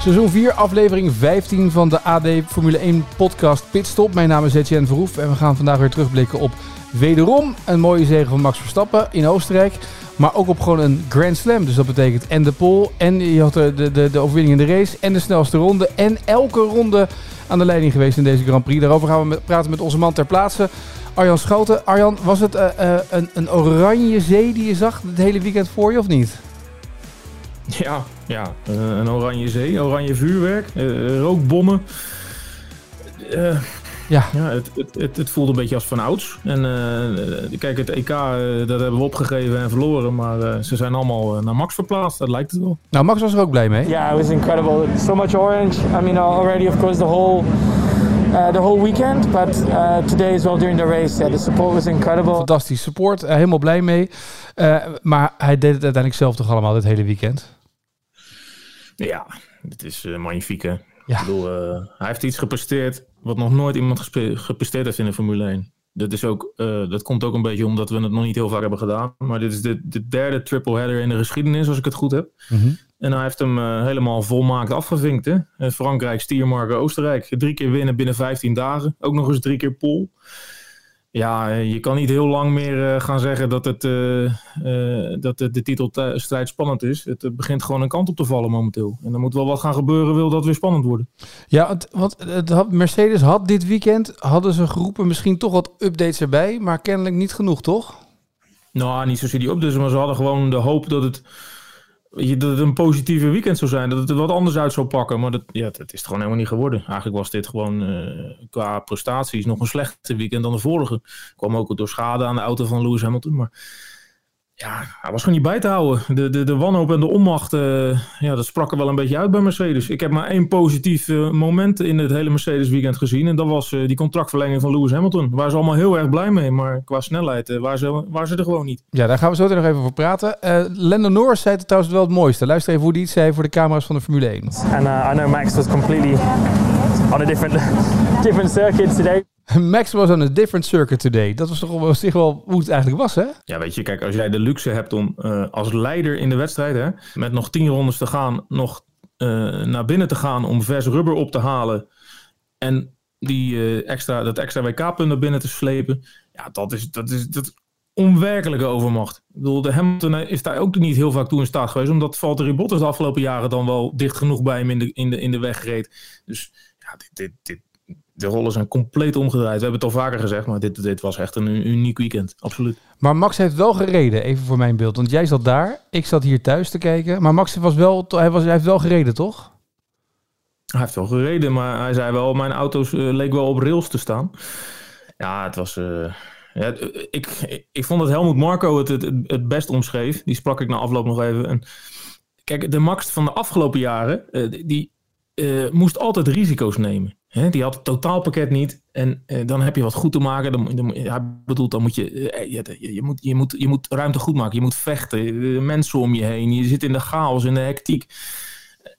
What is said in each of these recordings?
Seizoen 4, aflevering 15 van de AD Formule 1 podcast Pitstop. Mijn naam is Etienne Verhoef en we gaan vandaag weer terugblikken op wederom een mooie zege van Max Verstappen in Oostenrijk. Maar ook op gewoon een Grand Slam. Dus dat betekent en de pole en je had de, de, de overwinning in de race en de snelste ronde. En elke ronde aan de leiding geweest in deze Grand Prix. Daarover gaan we praten met onze man ter plaatse. Arjan Schouten. Arjan, was het uh, uh, een, een oranje zee die je zag het hele weekend voor je of niet? Ja, ja. Uh, een oranje zee, oranje vuurwerk, rookbommen. ja, ja het, het, het, het, voelde een beetje als van ouds. En kijk, het EK, dat hebben we opgegeven en verloren. Maar ze zijn allemaal naar Max verplaatst, dat lijkt het wel. Nou, Max was er ook blij mee. Ja, yeah, it was incredible. So much orange. I mean, already of course the whole... Uh, the whole weekend, but uh, today as well during the race, yeah, the support was incredible. Fantastisch support, uh, helemaal blij mee. maar hij deed het uiteindelijk zelf toch allemaal dit hele weekend? Ja, het is magnifiek hè. Ja. Ik bedoel, hij heeft iets gepresteerd wat nog nooit iemand gepresteerd heeft in de Formule 1. Dat, is ook, dat komt ook een beetje omdat we het nog niet heel vaak hebben gedaan. Maar dit is de, de derde triple header in de geschiedenis, als ik het goed heb. Mm -hmm. En hij heeft hem uh, helemaal volmaakt afgevinkt. Hè? Frankrijk, Stiermarken, Oostenrijk. Drie keer winnen binnen 15 dagen. Ook nog eens drie keer pol. Ja, je kan niet heel lang meer uh, gaan zeggen dat, het, dat de, titelstrijd spannend is. Het begint gewoon een kant op te vallen momenteel. En er moet wel wat gaan gebeuren, wil dat weer spannend worden. Ja, het, want het had, Mercedes had dit weekend, hadden ze geroepen misschien toch wat updates erbij. Maar kennelijk niet genoeg, toch? Nou, niet zozeer die updates, maar ze hadden gewoon de hoop dat het dat het een positieve weekend zou zijn. Dat het er wat anders uit zou pakken. Maar dat, ja, dat is het gewoon helemaal niet geworden. Eigenlijk was dit gewoon uh, qua prestaties nog een slechter weekend dan de vorige. Kwam ook door schade aan de auto van Lewis Hamilton. Maar ja, hij was gewoon niet bij te houden. De, de, de wanhoop en de onmacht, uh, ja, dat sprak er wel een beetje uit bij Mercedes. Ik heb maar één positief uh, moment in het hele Mercedes weekend gezien. En dat was uh, die contractverlenging van Lewis Hamilton. Waar ze allemaal heel erg blij mee. Maar qua snelheid waren ze, waren ze er gewoon niet. Ja, daar gaan we zo nog even over praten. Lando Norris zei het trouwens wel het mooiste. Luister even hoe hij iets zei voor de camera's van de Formule 1. And I know Max was completely on a different, different circuit today. Max was on a different circuit today. Dat was toch op zich wel hoe het eigenlijk was, hè? Ja, weet je, kijk, als jij de luxe hebt om uh, als leider in de wedstrijd, hè, met nog tien rondes te gaan, nog uh, naar binnen te gaan om vers rubber op te halen en die, uh, extra, dat extra WK-punt naar binnen te slepen, ja, dat is, dat is, dat onwerkelijke overmacht. Ik bedoel, de Hamilton is daar ook niet heel vaak toe in staat geweest, omdat Valtteri Bottas de afgelopen jaren dan wel dicht genoeg bij hem in de, in de, in de weg reed. Dus ja, dit, dit, dit, de rollen zijn compleet omgedraaid. We hebben het al vaker gezegd, maar dit, dit was echt een uniek weekend. Absoluut. Maar Max heeft wel gereden, even voor mijn beeld. Want jij zat daar, ik zat hier thuis te kijken. Maar Max was wel, hij, was, hij heeft wel gereden, toch? Hij heeft wel gereden, maar hij zei wel, mijn auto's uh, leek wel op rails te staan. Ja, het was... Uh, ja, ik, ik vond dat Helmut Marco het, het, het best omschreef. Die sprak ik na afloop nog even. En, kijk, de Max van de afgelopen jaren, uh, die moest altijd risico's nemen die had het totaalpakket niet. En eh, dan heb je wat goed te maken. Dan, dan, hij bedoelt, dan moet je, eh, je, je, moet, je, moet, je moet ruimte goed maken. Je moet vechten. Mensen om je heen. Je zit in de chaos, in de hectiek.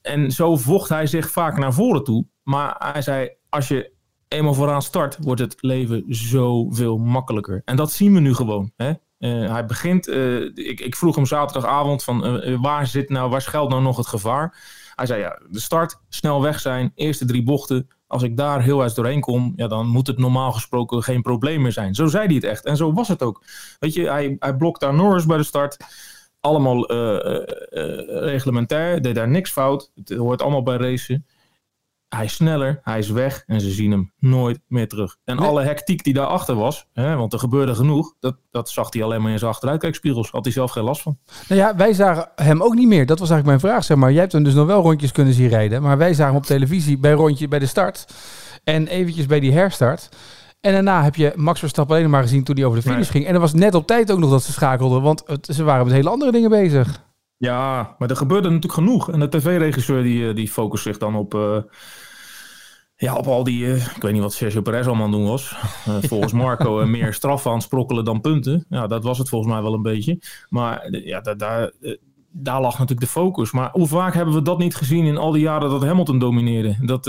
En zo vocht hij zich vaak naar voren toe. Maar hij zei, als je eenmaal vooraan start, wordt het leven zoveel makkelijker. En dat zien we nu gewoon. Hè? Hij begint, ik, ik, vroeg hem zaterdagavond van waar zit nou, waar schuilt nou nog het gevaar? Hij zei ja, de start, snel weg zijn, eerste drie bochten, als ik daar heel erg doorheen kom, ja, dan moet het normaal gesproken geen probleem meer zijn. Zo zei hij het echt. En zo was het ook. Weet je, hij, hij blokt daar Norris bij de start. Allemaal uh, uh, reglementair, deed daar niks fout. Het hoort allemaal bij racen hij is sneller, hij is weg en ze zien hem nooit meer terug. En alle hectiek die daarachter was, hè, want er gebeurde genoeg, dat, dat zag hij alleen maar in zijn achteruitkijkspiegels. Had hij zelf geen last van. Nou ja, wij zagen hem ook niet meer. Dat was eigenlijk mijn vraag. Zeg maar. Jij hebt hem dus nog wel rondjes kunnen zien rijden, maar wij zagen hem op televisie bij rondje bij de start en eventjes bij die herstart. En daarna heb je Max Verstappen alleen maar gezien toen hij over de finish ging. En er was net op tijd ook nog dat ze schakelden, want het, ze waren met hele andere dingen bezig. Ja, maar er gebeurde natuurlijk genoeg. En de tv-regisseur die, eh, die focust zich dan op, uh, ja, op al die, ik weet niet wat Sergio Perez allemaal aan doen was. volgens Marco meer straffen aan sprokkelen dan punten. Ja, dat was het volgens mij wel een beetje. Maar ja, daar, daar, daar lag natuurlijk de focus. Maar hoe vaak hebben we dat niet gezien in al die jaren dat Hamilton domineerde? Dat,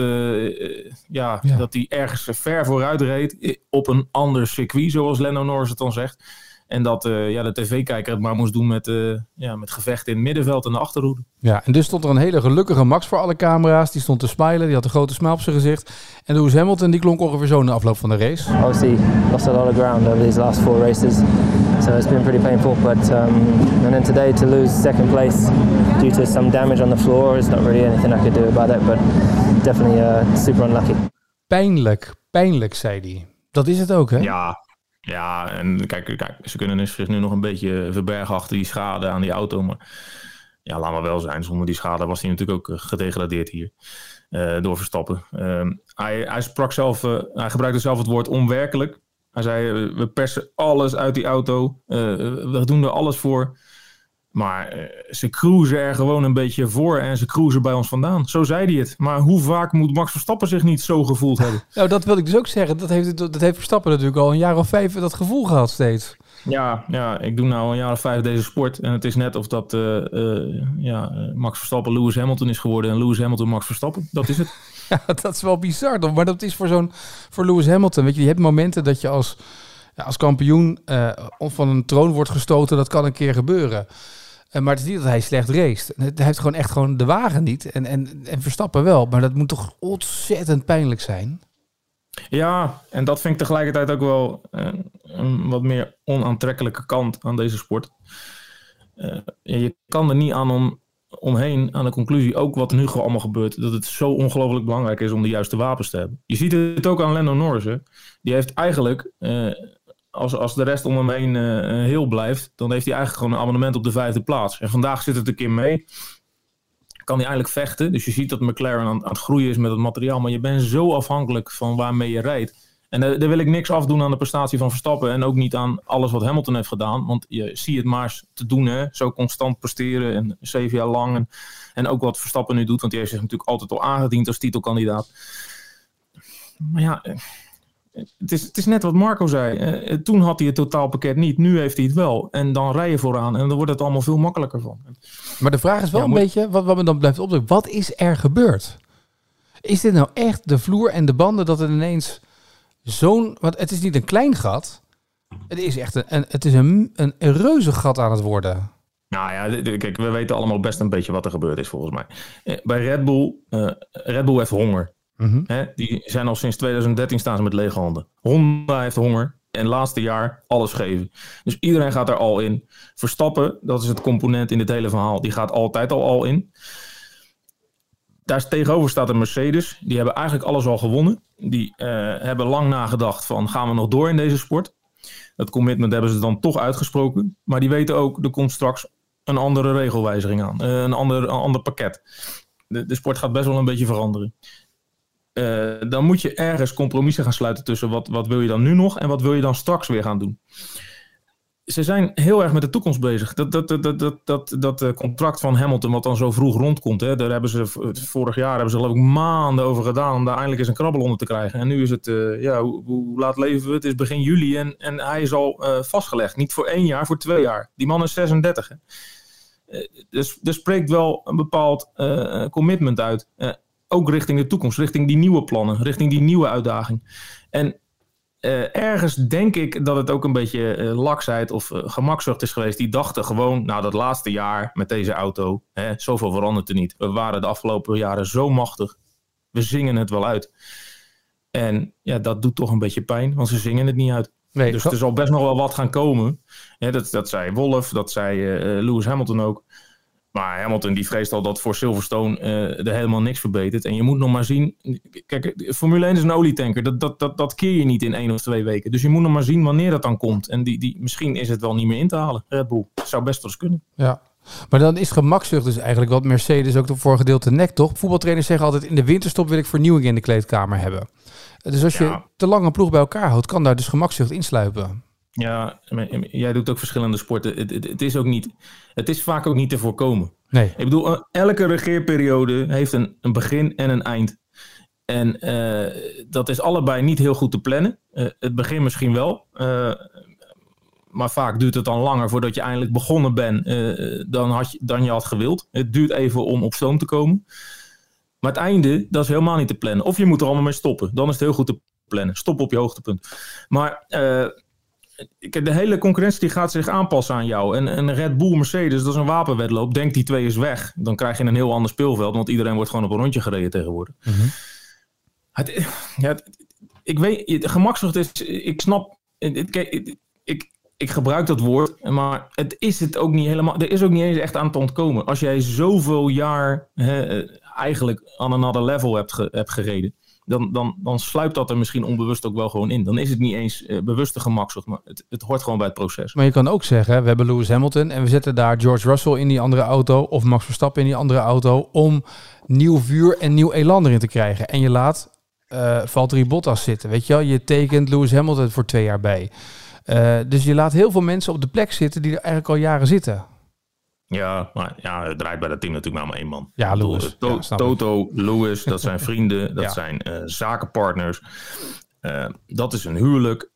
ja, ja, dat hij ergens ver vooruit reed op een ander circuit, zoals Lando Norris het dan zegt. En dat uh, ja, de tv-kijker het maar moest doen met, uh, ja, met gevechten in het middenveld en de achterhoede. Ja, en dus stond er een hele gelukkige Max voor alle camera's. Die stond te smilen, die had een grote smile op zijn gezicht. En Lewis Hamilton die klonk ongeveer zo in de afloop van de race. Obviously lost a lot of ground over these last four races. So it's been pretty painful. But um, and then today to lose second place due to some damage on the floor is not really anything I could do about it. But definitely uh, super unlucky. Pijnlijk, pijnlijk zei hij. Dat is het ook, hè? Ja, ja, en kijk, kijk ze kunnen zich nu nog een beetje verbergen achter die schade aan die auto. Maar ja, laat maar wel zijn. Zonder die schade was hij natuurlijk ook eh, gedegradeerd hier. Uh, door Verstappen. Uh, hij, hij sprak zelf, uh, hij gebruikte zelf het woord onwerkelijk. Hij zei, we persen alles uit die auto. we doen er alles voor. Maar eh, ze cruisen er gewoon een beetje voor en ze cruisen bij ons vandaan. Zo zei hij het. Maar hoe vaak moet Max Verstappen zich niet zo gevoeld hebben? Nou, dat wil ik dus ook zeggen. Dat heeft, dat heeft Verstappen natuurlijk al een jaar of vijf dat gevoel gehad steeds. Ja, ja, ik doe nou een jaar of vijf deze sport. En het is net of dat uh, uh, ja, Max Verstappen Lewis Hamilton is geworden en Lewis Hamilton Max Verstappen. Dat is het. ja, dat is wel bizar. Maar dat is voor zo'n voor Lewis Hamilton. Weet je, je hebt momenten dat je als, ja, als kampioen uh, van een troon wordt gestoten. Dat kan een keer gebeuren. Uh, maar het is niet dat hij slecht race. Hij heeft gewoon echt gewoon de wagen niet. En, en, en Verstappen wel. Maar dat moet toch ontzettend pijnlijk zijn? Ja, en dat vind ik tegelijkertijd ook wel uh, een wat meer onaantrekkelijke kant aan deze sport. Uh, je kan er niet aan om, omheen aan de conclusie, ook wat nu gewoon allemaal gebeurt, dat het zo ongelooflijk belangrijk is om de juiste wapens te hebben. Je ziet het ook aan Lando Norris. Hè. Die heeft eigenlijk als, als de rest om hem heen uh, heel blijft, dan heeft hij eigenlijk gewoon een abonnement op de vijfde plaats. En vandaag zit het een keer mee. Kan hij eigenlijk vechten. Dus je ziet dat McLaren aan, het groeien is met het materiaal. Maar je bent zo afhankelijk van waarmee je rijdt. En daar, daar, wil ik niks afdoen aan de prestatie van Verstappen. En ook niet aan alles wat Hamilton heeft gedaan. Want je ziet het maar te doen. Hè? Zo constant presteren. En zeven jaar lang. En, en ook wat Verstappen nu doet. Want die heeft zich natuurlijk altijd al aangediend als titelkandidaat. Maar ja, het is, het is net wat Marco zei. Uh, toen had hij het totaalpakket niet. Nu heeft hij het wel. En dan rij je vooraan. En dan wordt het allemaal veel makkelijker van. Maar de vraag is wel een beetje, wat, wat me dan blijft opdrukken. Wat is er gebeurd? Is dit nou echt de vloer en de banden dat er ineens zo'n... Want het is niet een klein gat. Het is echt een, een het is een, een, een reuze gat aan het worden. Nou ja, kijk, we weten allemaal best een beetje wat er gebeurd is volgens mij. Eh, bij Red Bull, uh, Red Bull heeft honger. Mm die zijn al sinds 2013 staan ze met lege handen. Honda heeft honger. En laatste jaar alles geven. Dus iedereen gaat er al in. Verstappen, dat is het component in dit hele verhaal. Die gaat altijd al al in. Daar tegenover staat een Mercedes. Die hebben eigenlijk alles al gewonnen. Die uh, hebben lang nagedacht van gaan we nog door in deze sport. Dat commitment hebben ze dan toch uitgesproken. Maar die weten ook, er komt straks een andere regelwijziging aan. Uh, een, ander, ander pakket. De, de sport gaat best wel een beetje veranderen. Uh, dan moet je ergens compromissen gaan sluiten tussen wat, wat wil je dan nu nog en wat wil je dan straks weer gaan doen. Ze zijn heel erg met de toekomst bezig. Dat, dat, dat, dat, dat, dat uh, contract van Hamilton, wat dan zo vroeg rondkomt, hè, daar hebben ze vorig jaar hebben ze geloof ik maanden over gedaan om daar eindelijk eens een krabbel onder te krijgen. En nu is het, uh, ja, hoe, hoe, laat leven we? Het is begin juli en, en hij is al vastgelegd. Niet voor één jaar, voor twee jaar. Die man is 36. Hè. Dus er spreekt wel een bepaald commitment uit ook richting de toekomst, richting die nieuwe plannen, richting die nieuwe uitdaging. En uh, ergens denk ik dat het ook een beetje uh, laksheid of uh, gemakzucht is geweest. Die dachten gewoon, nou dat laatste jaar met deze auto, hè, zoveel verandert er niet. We waren de afgelopen jaren zo machtig. We zingen het wel uit. En ja, dat doet toch een beetje pijn, want ze zingen het niet uit. Nee, dus er zal best nog wel wat gaan komen. dat, dat zei Wolf, dat zei Lewis Hamilton ook. Maar Hamilton die vreest al dat voor Silverstone uh, er helemaal niks verbetert. En je moet nog maar zien. Kijk, Formule 1 is een olietanker. Dat, dat, dat, dat keer je niet in één of twee weken. Dus je moet nog maar zien wanneer dat dan komt. En die, die, misschien is het wel niet meer in te halen. Red Bull. zou best wel eens kunnen. Ja. Maar dan is gemakzucht dus eigenlijk wat Mercedes ook voor gedeelte nek toch? Voetbaltrainers zeggen altijd in de winterstop wil ik vernieuwing in de kleedkamer hebben. Dus als je te lang een ploeg bij elkaar houdt, kan daar dus gemakzucht insluipen. Ja, jij doet ook verschillende sporten. Het, het, het, is ook niet, het is vaak ook niet te voorkomen. Nee. Ik bedoel, elke regeerperiode heeft een, een begin en een eind. En dat is allebei niet heel goed te plannen. het begin misschien wel maar vaak duurt het dan langer voordat je eindelijk begonnen bent dan, had je, dan je had gewild. Het duurt even om op stoom te komen. Maar het einde, dat is helemaal niet te plannen. Of je moet er allemaal mee stoppen. Dan is het heel goed te plannen. Stop op je hoogtepunt. Maar de hele concurrentie die gaat zich aanpassen aan jou. En, en Red Bull, Mercedes, dat is een wapenwedloop. Denk die twee is weg. Dan krijg je een heel ander speelveld. Want iedereen wordt gewoon op een rondje gereden tegenwoordig. Mhm. het, ja, ik weet, gemakzucht is, ik snap, ik, ik, ik gebruik dat woord, maar het is het ook niet helemaal. Er is ook niet eens echt aan te ontkomen. Als jij zoveel jaar hè, eigenlijk aan een another level hebt, hebt gereden, dan, dan, dan sluipt dat er misschien onbewust ook wel gewoon in. Dan is het niet eens uh, bewuste gemakzucht, maar het, het hoort gewoon bij het proces. Maar je kan ook zeggen, we hebben Lewis Hamilton en we zetten daar George Russell in die andere auto of Max Verstappen in die andere auto om nieuw vuur en nieuw elan erin te krijgen. En je laat uh, Valtteri Bottas zitten, weet je wel? Je tekent Lewis Hamilton voor twee jaar bij. Uh, dus je laat heel veel mensen op de plek zitten die er eigenlijk al jaren zitten. Ja, maar ja, het draait bij dat team natuurlijk maar om één man. Ja, Lewis. To ja, Toto, Lewis, dat zijn vrienden, dat zijn uh, zakenpartners. Uh, dat is een huwelijk.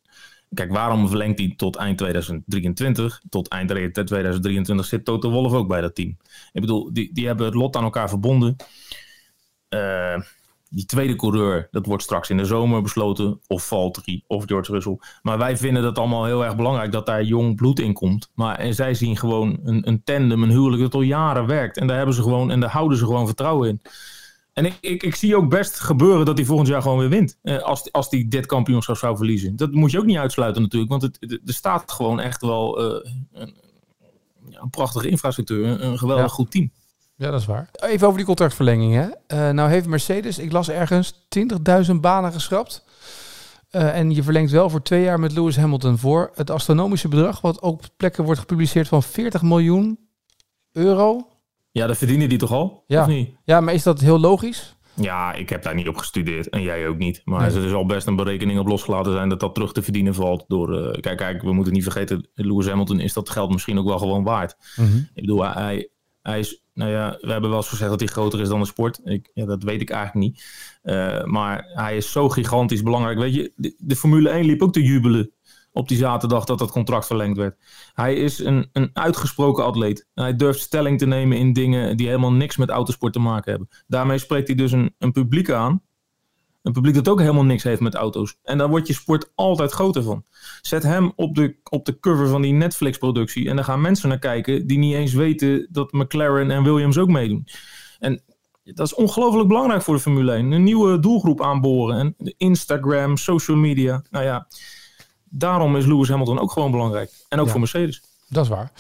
Kijk, waarom verlengt hij tot eind 2023? Tot eind 2023 zit Toto Wolff ook bij dat team. Ik bedoel, die, die hebben het lot aan elkaar verbonden. Uh, die tweede coureur, dat wordt straks in de zomer besloten. Of Valtteri of George Russell. Maar wij vinden dat allemaal heel erg belangrijk dat daar jong bloed in komt. Maar en zij zien gewoon een, een tandem, een huwelijk dat al jaren werkt. En daar hebben ze gewoon en daar houden ze gewoon vertrouwen in. En ik, ik, ik zie ook best gebeuren dat hij volgend jaar gewoon weer wint. Eh, als, als hij dit kampioenschap zou verliezen. Dat moet je ook niet uitsluiten natuurlijk. Want het, er staat gewoon echt wel uh, een, een, prachtige infrastructuur. Een, een geweldig goed team. Ja, dat is waar. Even over die contractverlenging. Hè. Uh, nou heeft Mercedes, ik las ergens, 20.000 banen geschrapt. Uh, en je verlengt wel voor twee jaar met Lewis Hamilton voor het astronomische bedrag, wat ook op plekken wordt gepubliceerd van 40 miljoen euro. Ja, dat verdienen die toch al? Ja. Of niet? ja, maar is dat heel logisch? Ja, ik heb daar niet op gestudeerd en jij ook niet. Maar nee. er is al best een berekening op losgelaten zijn dat dat terug te verdienen valt. Door, uh, kijk, kijk, we moeten niet vergeten, Lewis Hamilton is dat geld misschien ook wel gewoon waard. Mm -hmm. Ik bedoel, hij, hij is nou ja, we hebben wel eens gezegd dat hij groter is dan de sport. Ik, ja, dat weet ik eigenlijk niet. Uh, maar hij is zo gigantisch belangrijk. Weet je, de, de, Formule 1 liep ook te jubelen op die zaterdag dat dat contract verlengd werd. Hij is een, een uitgesproken atleet. Hij durft stelling te nemen in dingen die helemaal niks met autosport te maken hebben. Daarmee spreekt hij dus een, een publiek aan een publiek dat ook helemaal niks heeft met auto's. En daar wordt je sport altijd groter van. Zet hem op de, op de cover van die Netflix-productie. En dan gaan mensen naar kijken die niet eens weten dat McLaren en Williams ook meedoen. En dat is ongelooflijk belangrijk voor de Formule 1. Een nieuwe doelgroep aanboren. En Instagram, social media. Nou ja, daarom is Lewis Hamilton ook gewoon belangrijk. En ook ja. voor Mercedes. Dat is waar.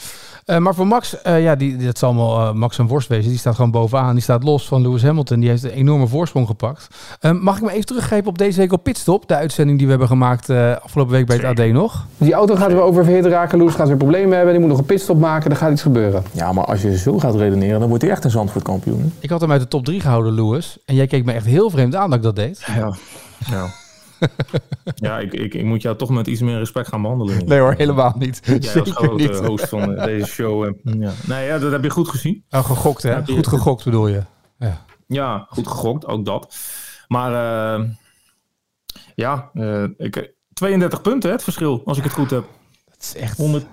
Uh, maar voor Max, uh, ja, die, dat zal wel uh, Max een worst wezen. Die staat gewoon bovenaan. Die staat los van Lewis Hamilton. Die heeft een enorme voorsprong gepakt. mag ik me even teruggrijpen op deze week op Pitstop? De uitzending die we hebben gemaakt afgelopen week bij het AD nog. Die auto gaat weer oververhit raken. Lewis gaat weer problemen hebben. Die moet nog een pitstop maken. Er gaat iets gebeuren. Ja, maar als je zo gaat redeneren, dan wordt hij echt een Zandvoort kampioen. Ik had hem uit de top 3 gehouden, Lewis. En jij keek me echt heel vreemd aan dat ik dat deed. Ja, ja. Ja, ik, ik, ik, moet jou toch met iets meer respect gaan behandelen. Nee hoor, helemaal niet. Jij als grote niet. host van deze show. Ja. Nee, ja, dat heb je goed gezien. Oh, gegokt hè? Goed gegokt bedoel je? Ja. ja, goed gegokt, ook dat. Maar uh, ja, uh, ik, 32 punten hè, het verschil, als ik het goed heb. Dat is echt... 100,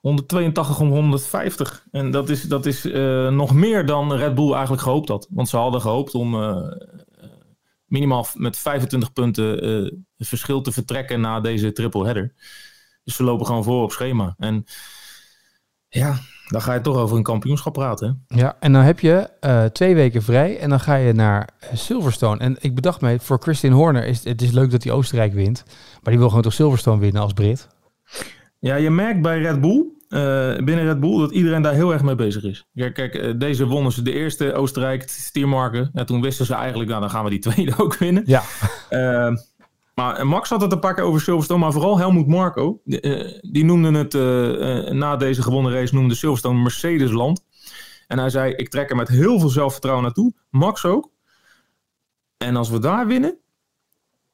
182 om 150. En dat is, dat is uh, nog meer dan Red Bull eigenlijk gehoopt had. Want ze hadden gehoopt om minimaal met 25 punten uh, verschil te vertrekken na deze triple header. Dus ze lopen gewoon voor op schema. En ja, dan ga je toch over een kampioenschap praten. Ja, en dan heb je uh, twee weken vrij en dan ga je naar Silverstone. En ik bedacht me, voor Christian Horner is het is leuk dat hij Oostenrijk wint. Maar die wil gewoon toch Silverstone winnen als Brit? Ja, je merkt bij Red Bull binnen Red Bull dat iedereen daar heel erg mee bezig is. Kijk, kijk uh, deze wonnen ze de eerste Oostenrijk, Stiermarken. Ja, toen wisten ze eigenlijk, nou dan gaan we die tweede ook winnen. Ja. Uh, maar Max had het een paar keer over Silverstone, maar vooral Helmoet Marco. die noemde het na deze gewonnen race, noemde Silverstone Mercedesland. En hij zei, ik trek er met heel veel zelfvertrouwen naartoe. Max ook. En als we daar winnen,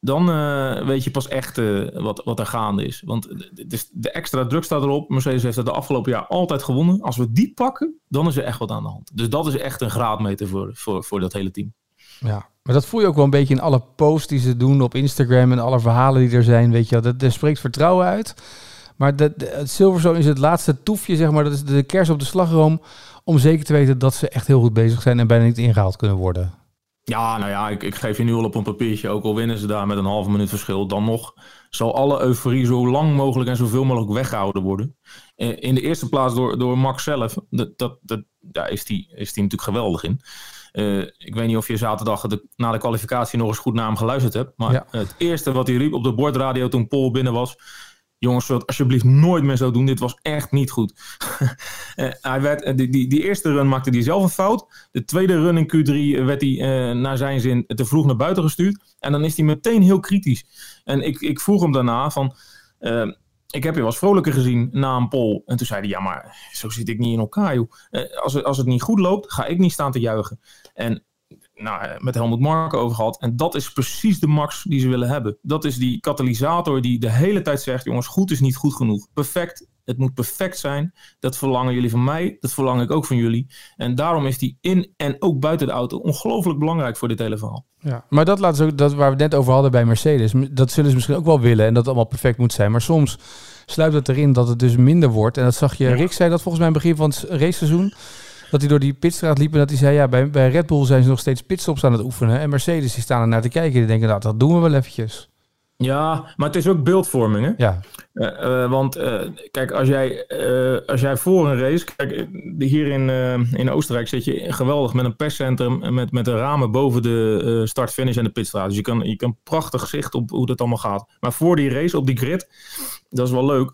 dan uh, weet je pas echt uh, wat, wat er gaande is. Want de, de extra druk staat erop. Mercedes heeft dat de afgelopen jaar altijd gewonnen. Als we die pakken, dan is er echt wat aan de hand. Dus dat is echt een graadmeter voor, voor, voor dat hele team. Ja, maar dat voel je ook wel een beetje in alle posts die ze doen op Instagram en alle verhalen die er zijn. Weet je, dat, dat spreekt vertrouwen uit. Maar de, het Silverstone is het laatste toefje, zeg maar. Dat is de kers op de slagroom. Om zeker te weten dat ze echt heel goed bezig zijn en bijna niet ingehaald kunnen worden. Ja, nou ja, ik, ik geef je nu al op een papiertje. Ook al winnen ze daar met een halve minuut verschil. Dan nog zal alle euforie zo lang mogelijk en zoveel mogelijk weggehouden worden. Eh, In de eerste plaats door, door Max zelf. Dat, dat, dat, daar is hij is die natuurlijk geweldig in. Eh, ik weet niet of je zaterdag de, na de kwalificatie nog eens goed naar hem geluisterd hebt. Maar Ja. het eerste wat hij riep op de bordradio toen Paul binnen was. Jongens, alsjeblieft nooit meer zo doen. Dit was echt niet goed. Eh, hij werd, eh, die, die, die eerste run maakte hij zelf een fout. De tweede run in Q3 werd hij eh, naar zijn zin te vroeg naar buiten gestuurd. En dan is hij meteen heel kritisch. En ik, ik vroeg hem daarna van... eh, ik heb je wel eens vrolijker gezien na een poll. En toen zei hij, ja, maar zo zit ik niet in elkaar, joh. Eh, als, als het niet goed loopt, ga ik niet staan te juichen. En nou, eh, met Helmut Marko over gehad. En dat is precies de max die ze willen hebben. Dat is die katalysator die de hele tijd zegt... jongens, goed is niet goed genoeg. Perfect, het moet perfect zijn. Dat verlangen jullie van mij, dat verlang ik ook van jullie. En daarom is die in en ook buiten de auto... ongelooflijk belangrijk voor dit hele verhaal. Ja. Maar dat laat ze ook, dat waar we net over hadden bij Mercedes. Dat zullen ze misschien ook wel willen en dat het allemaal perfect moet zijn. Maar soms sluipt het erin dat het dus minder wordt. En dat zag je, Rick zei dat volgens mij in het begin van het raceseizoen. Dat hij door die pitstraat liep en dat hij zei, ja, bij, bij Red Bull zijn ze nog steeds pitstops aan het oefenen. En Mercedes die staan er naar te kijken. Die denken, nou, dat doen we wel eventjes. Ja, maar het is ook beeldvorming, hè? Ja, Eh, eh, want eh, kijk, als jij, als jij voor een race. Kijk, hier in, in Oostenrijk zit je geweldig met een perscentrum. en Met, met de ramen boven de start-finish en de pitstraat. Dus je kan, je kan prachtig zicht op hoe dat allemaal gaat. Maar voor die race op die grid, dat is wel leuk.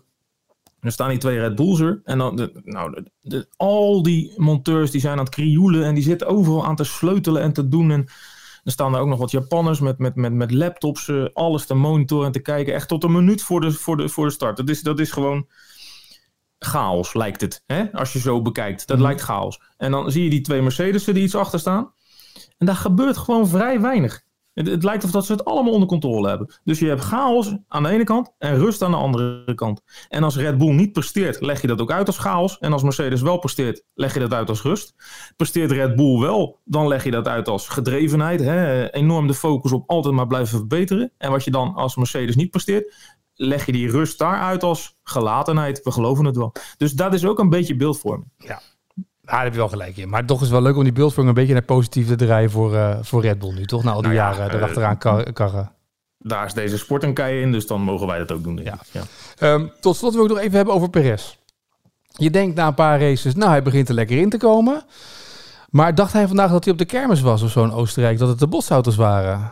Dan staan die twee Red Bulls er. En dan, de, nou, de, de- al die monteurs die zijn aan het krioelen. En die zitten overal aan te sleutelen en te doen. En er staan er ook nog wat Japanners met, met, met, met laptops. eh, alles te monitoren en te kijken. Echt tot een minuut voor de, voor de, voor de start. Dat is, dat is gewoon chaos, lijkt het. Hè? Als je zo bekijkt. Dat lijkt chaos. En dan zie je die twee Mercedes'en die iets achter staan. En daar gebeurt gewoon vrij weinig. Het, het lijkt of dat ze het allemaal onder controle hebben. Dus je hebt chaos aan de ene kant en rust aan de andere kant. En als Red Bull niet presteert, leg je dat ook uit als chaos. En als Mercedes wel presteert, leg je dat uit als rust. Presteert Red Bull wel, dan leg je dat uit als gedrevenheid. Hè? Enorm de focus op altijd maar blijven verbeteren. En wat je dan als Mercedes niet presteert, leg je die rust daar uit als gelatenheid. We geloven het wel. Dus dat is ook een beetje beeldvorming. Ah, daar heb je wel gelijk in. Maar toch is het wel leuk om die beeldvorming een beetje naar positief te draaien voor, eh, voor Red Bull nu, toch? Na al die Nou ja, jaren eh, erachteraan kar- karren. Daar is deze sport een kei in, dus dan mogen wij dat ook doen. Ik. Ja. Ehm, tot slot wil ik nog even hebben over Perez. Je denkt na een paar races, nou hij begint er lekker in te komen. Maar dacht hij vandaag dat hij op de kermis was of zo in Oostenrijk, dat het de bosauto's waren?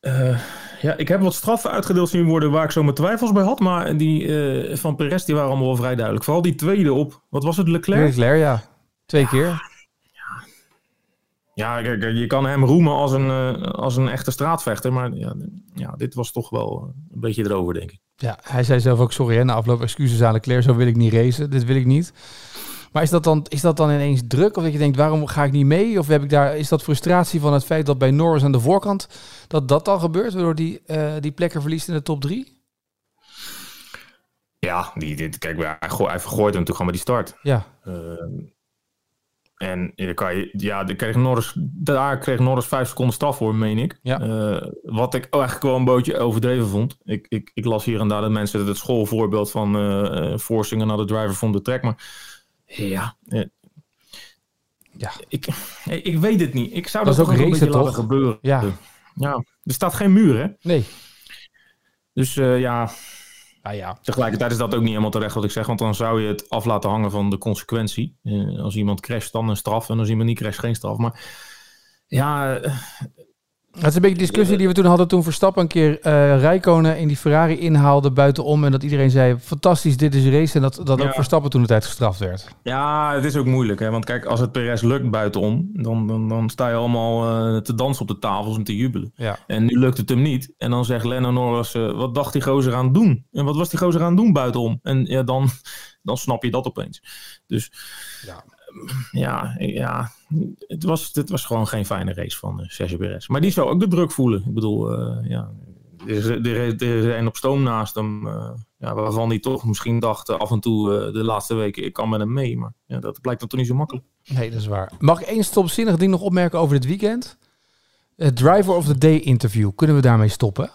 Eh, ja, ik heb wat straffen uitgedeeld zien worden waar ik zo mijn twijfels bij had. Maar die eh, van Perez die waren allemaal wel vrij duidelijk. Vooral die tweede op, wat was het, Leclerc? Leclerc, ja. Twee keer. Ja, kijk, je kan hem roemen als een, eh, als een echte straatvechter. Maar ja, ja, dit was toch wel eh, een beetje erover, denk ik. Ja, hij zei zelf ook, sorry hè, na afloop excuses aan Leclerc, zo wil ik niet racen, dit wil ik niet. Maar is dat, dan, is dat dan ineens druk? Of dat je denkt, waarom ga ik niet mee? Of heb ik daar, is dat frustratie van het feit dat bij Norris aan de voorkant, dat dat dan gebeurt, waardoor die, eh, die plekken verliest in de top drie? Ja, die, dit, kijk, hij, gooi- hij vergooit hem natuurlijk gewoon bij die start. Ja, Ehm, en je kan je, ja, de kreeg Norris, daar kreeg Norris vijf seconden straf voor, meen ik. Ja. Eh, wat ik eigenlijk wel een beetje overdreven vond. Ik, ik, ik las hier en daar dat mensen het schoolvoorbeeld van eh eh, forcing naar de driver van de track. Maar ja, eh, Ja. Ik, ik weet het niet. Ik zou Dat dat, ook racen, beetje laten toch? gebeuren. ja, ja, er staat geen muur, hè? nee. Dus eh, ja, Ah ja. Tegelijkertijd is dat ook niet helemaal terecht wat ik zeg, want dan zou je het af laten hangen van de consequentie. Eh, als iemand crasht, dan een straf en als iemand niet crasht, geen straf. Maar ja, Het is een beetje de discussie die we toen hadden toen Verstappen een keer eh Rijkonen in die Ferrari inhaalde buitenom. En dat iedereen zei, fantastisch, dit is race. En dat, dat ook. Verstappen toen de tijd gestraft werd. ja, het is ook moeilijk. Hè? Want kijk, als het Perez lukt buitenom, dan, dan, dan sta je allemaal eh, te dansen op de tafels en te jubelen. Ja. En nu lukt het hem niet. En dan zegt Lennon Norris, eh, wat dacht die gozer aan het doen? En wat was die gozer aan het doen buitenom? En ja, dan, dan snap je dat opeens. Dus Ja. Ja, ja het, was, het was gewoon geen fijne race van uh, Sergio Perez. Maar die zou ook de druk voelen. Ik bedoel, eh, ja, er er, er een op stoom naast hem. eh, ja, waarvan hij toch misschien dacht af en toe de laatste weken, ik kan met hem mee. Maar ja, dat blijkt dan toch niet zo makkelijk. Nee, dat is waar. Mag ik één stopzinnig ding nog opmerken over dit weekend? Het Driver of the Day interview. Kunnen we daarmee stoppen?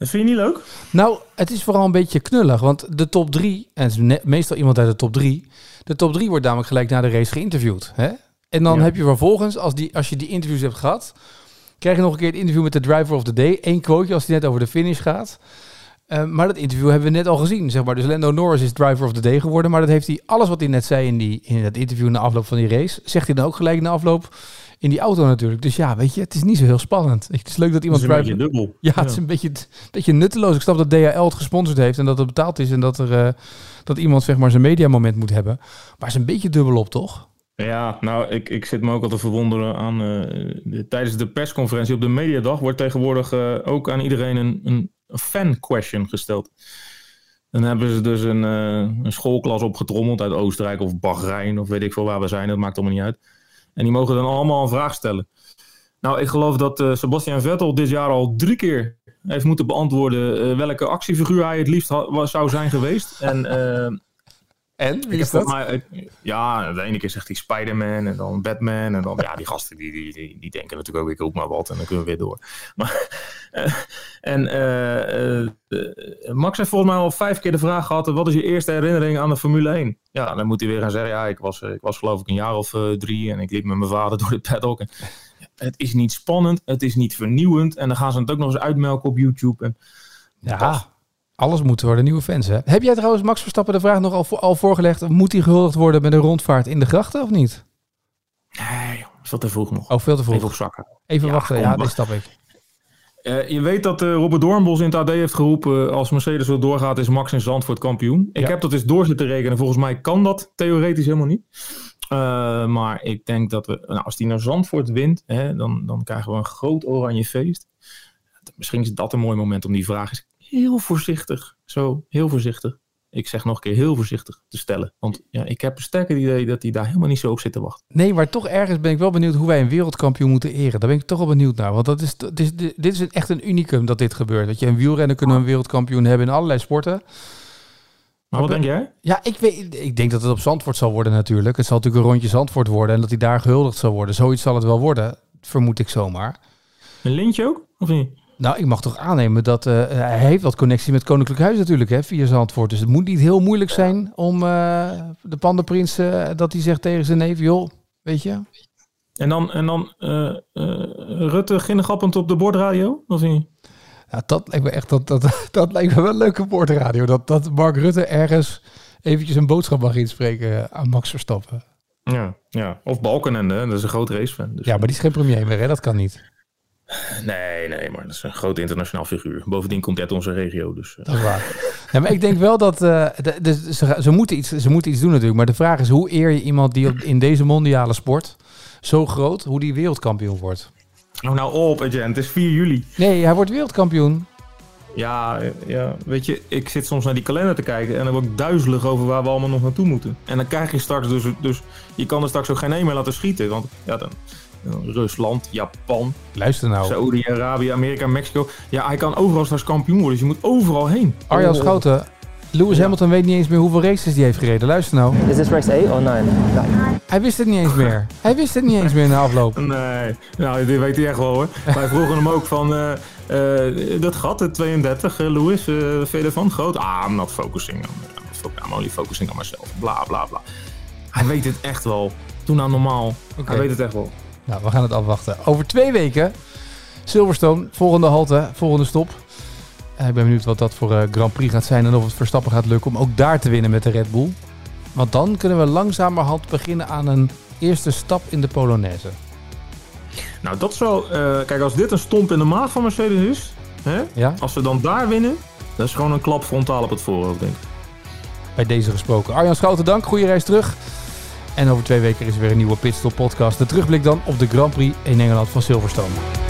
Dat vind je niet leuk? Nou, het is vooral een beetje knullig. Want de top drie, en het is meestal iemand uit de top drie. De top drie wordt namelijk gelijk na de race geïnterviewd. Hè? En dan heb je vervolgens, als, die, als je die interviews hebt gehad, krijg je nog een keer het interview met de driver of the day. Eén quoteje als die net over de finish gaat. Uh, maar dat interview hebben we net al gezien, zeg maar. Dus Lando Norris is driver of the day geworden. Maar dat heeft hij, alles wat hij net zei in, die, in dat interview na afloop van die race, zegt hij dan ook gelijk na afloop in die auto natuurlijk. Dus ja, weet je, het is niet zo heel spannend. Het is leuk dat iemand... Het is een driver... beetje dubbel. Ja, het is een beetje, een beetje nutteloos. Ik snap dat DHL het gesponsord heeft en dat het betaald is en dat, er, uh, dat iemand zeg maar zijn mediamoment moet hebben. Maar het is een beetje dubbel op, toch? Ja, nou, ik, ik zit me ook al te verwonderen aan. Uh, tijdens de persconferentie op de Mediadag wordt tegenwoordig uh, ook aan iedereen een, een fan question gesteld. Dan hebben ze dus een, uh, een schoolklas opgetrommeld uit Oostenrijk of Bahrein of weet ik veel waar we zijn. Dat maakt allemaal niet uit. En die mogen dan allemaal een vraag stellen. Nou, ik geloof dat uh, Sebastian Vettel dit jaar al drie keer heeft moeten beantwoorden welke actiefiguur hij het liefst zou zijn geweest. En en? Wie is dat? Maar, ja, de ene keer zegt hij Spider-Man en dan Batman. En dan, ja, die gasten die, die, die, die denken natuurlijk ook, ik ook maar wat. En dan kunnen we weer door. Maar, uh, en uh, uh, Max heeft volgens mij al vijf keer de vraag gehad, wat is je eerste herinnering aan de Formule 1? Ja, dan moet hij weer gaan zeggen, ja, ik was, ik was geloof ik een jaar of drie en ik liep met mijn vader door de paddock. En, het is niet spannend, het is niet vernieuwend. En dan gaan ze het ook nog eens uitmelken op YouTube. En, ja, alles moet worden nieuwe fans, hè? Heb jij trouwens Max Verstappen de vraag nog al, al voorgelegd? Moet hij gehuldigd worden met een rondvaart in de grachten of niet? Nee, veel te vroeg nog. Oh, veel te vroeg. Even zakken. Even wachten, ja, dat stap ik. Uh, je weet dat uh, Robert Doornbos in het AD heeft geroepen... als Mercedes zo doorgaat, is Max in Zandvoort kampioen. Ik heb dat eens door zitten rekenen. Volgens mij kan dat theoretisch helemaal niet. Uh, maar ik denk dat we... Nou, als hij naar Zandvoort wint, hè, dan, dan krijgen we een groot oranje feest. Misschien is dat een mooi moment om die vraag eens heel voorzichtig, zo heel voorzichtig, ik zeg nog een keer heel voorzichtig te stellen. Want ja, ik heb een sterker idee dat hij daar helemaal niet zo op zit te wachten. Nee, maar toch ergens ben ik wel benieuwd hoe wij een wereldkampioen moeten eren. Daar ben ik toch wel benieuwd naar. Want dat is, dit is, dit is echt een unicum dat dit gebeurt. Dat je een wielrenner kunnen een wereldkampioen hebben in allerlei sporten. Maar wat denk jij? Ja, ik, weet, ik denk dat het op Zandvoort zal worden natuurlijk. Het zal natuurlijk een rondje Zandvoort worden en dat hij daar gehuldigd zal worden. Zoiets zal het wel worden, vermoed ik zomaar. Een lintje ook, of niet? Nou, ik mag toch aannemen dat uh, hij heeft wat connectie met Koninklijk Huis natuurlijk, hè, via Zandvoort. Dus het moet niet heel moeilijk zijn om uh, de pandenprins, uh, dat hij zegt tegen zijn neef, joh, weet je. En dan, en dan Rutte ginnegappend op de bordradio, of niet? Ja, dat lijkt me echt, dat, dat, dat lijkt me wel een leuke bordradio. Dat, dat Mark Rutte ergens eventjes een boodschap mag inspreken aan Max Verstappen. Ja, ja. of Balkenende, dat is een groot racefan. Dus ja, maar die is geen premier meer, hè? dat kan niet. Nee, nee, maar dat is een groot internationaal figuur. Bovendien komt hij uit onze regio. Dus, uh. Dat is waar. Ja, maar ik denk wel dat. Uh, de, ze, ze, moeten iets, ze moeten iets doen natuurlijk. Maar de vraag is: hoe eer je iemand die op, in deze mondiale sport zo groot, hoe die wereldkampioen wordt? Oh, nou op, agent. Het is 4 juli. Nee, hij wordt wereldkampioen. Ja, ja, weet je, ik zit soms naar die kalender te kijken en dan word ik duizelig over waar we allemaal nog naartoe moeten. En dan krijg je straks dus, dus je kan er straks ook geen een meer laten schieten. Want ja, dan, Rusland, Japan, Luister nou. Saudi-Arabië, Amerika, Mexico. Ja, hij kan overal straks kampioen worden, dus je moet overal heen. Arjan Schouten, Lewis Hamilton weet niet eens meer hoeveel races hij heeft gereden. Luister nou. Is this race 8 of 9? Hij wist het niet eens meer. Hij wist het niet eens meer in de afloop. Nee, nou, dit weet hij echt wel hoor. Wij vroegen hem ook van, uh, uh, dat gat, de 32, uh, Lewis, uh, veel ervan? Groot? Ah, I'm not focusing on, I'm only focusing on myself. Bla, bla, bla. Hij weet het echt wel. Doe nou normaal. Okay. Hij weet het echt wel. Nou, we gaan het afwachten. Over twee weken Silverstone, volgende halte, volgende stop. Uh, ik ben benieuwd wat dat voor uh, Grand Prix gaat zijn en of het Verstappen gaat lukken om ook daar te winnen met de Red Bull. Want dan kunnen we langzamerhand beginnen aan een eerste stap in de Polonaise. Nou, dat wel... Uh, kijk, als dit een stomp in de maag van Mercedes is... Hè, ja? Als ze dan daar winnen, dat is gewoon een klap frontaal op het voorhoofd, denk ik. Bij deze gesproken. Arjan Schouten, dank. Goede reis terug. En over twee weken is er weer een nieuwe Pitstop podcast. De terugblik dan op de Grand Prix in Engeland van Silverstone.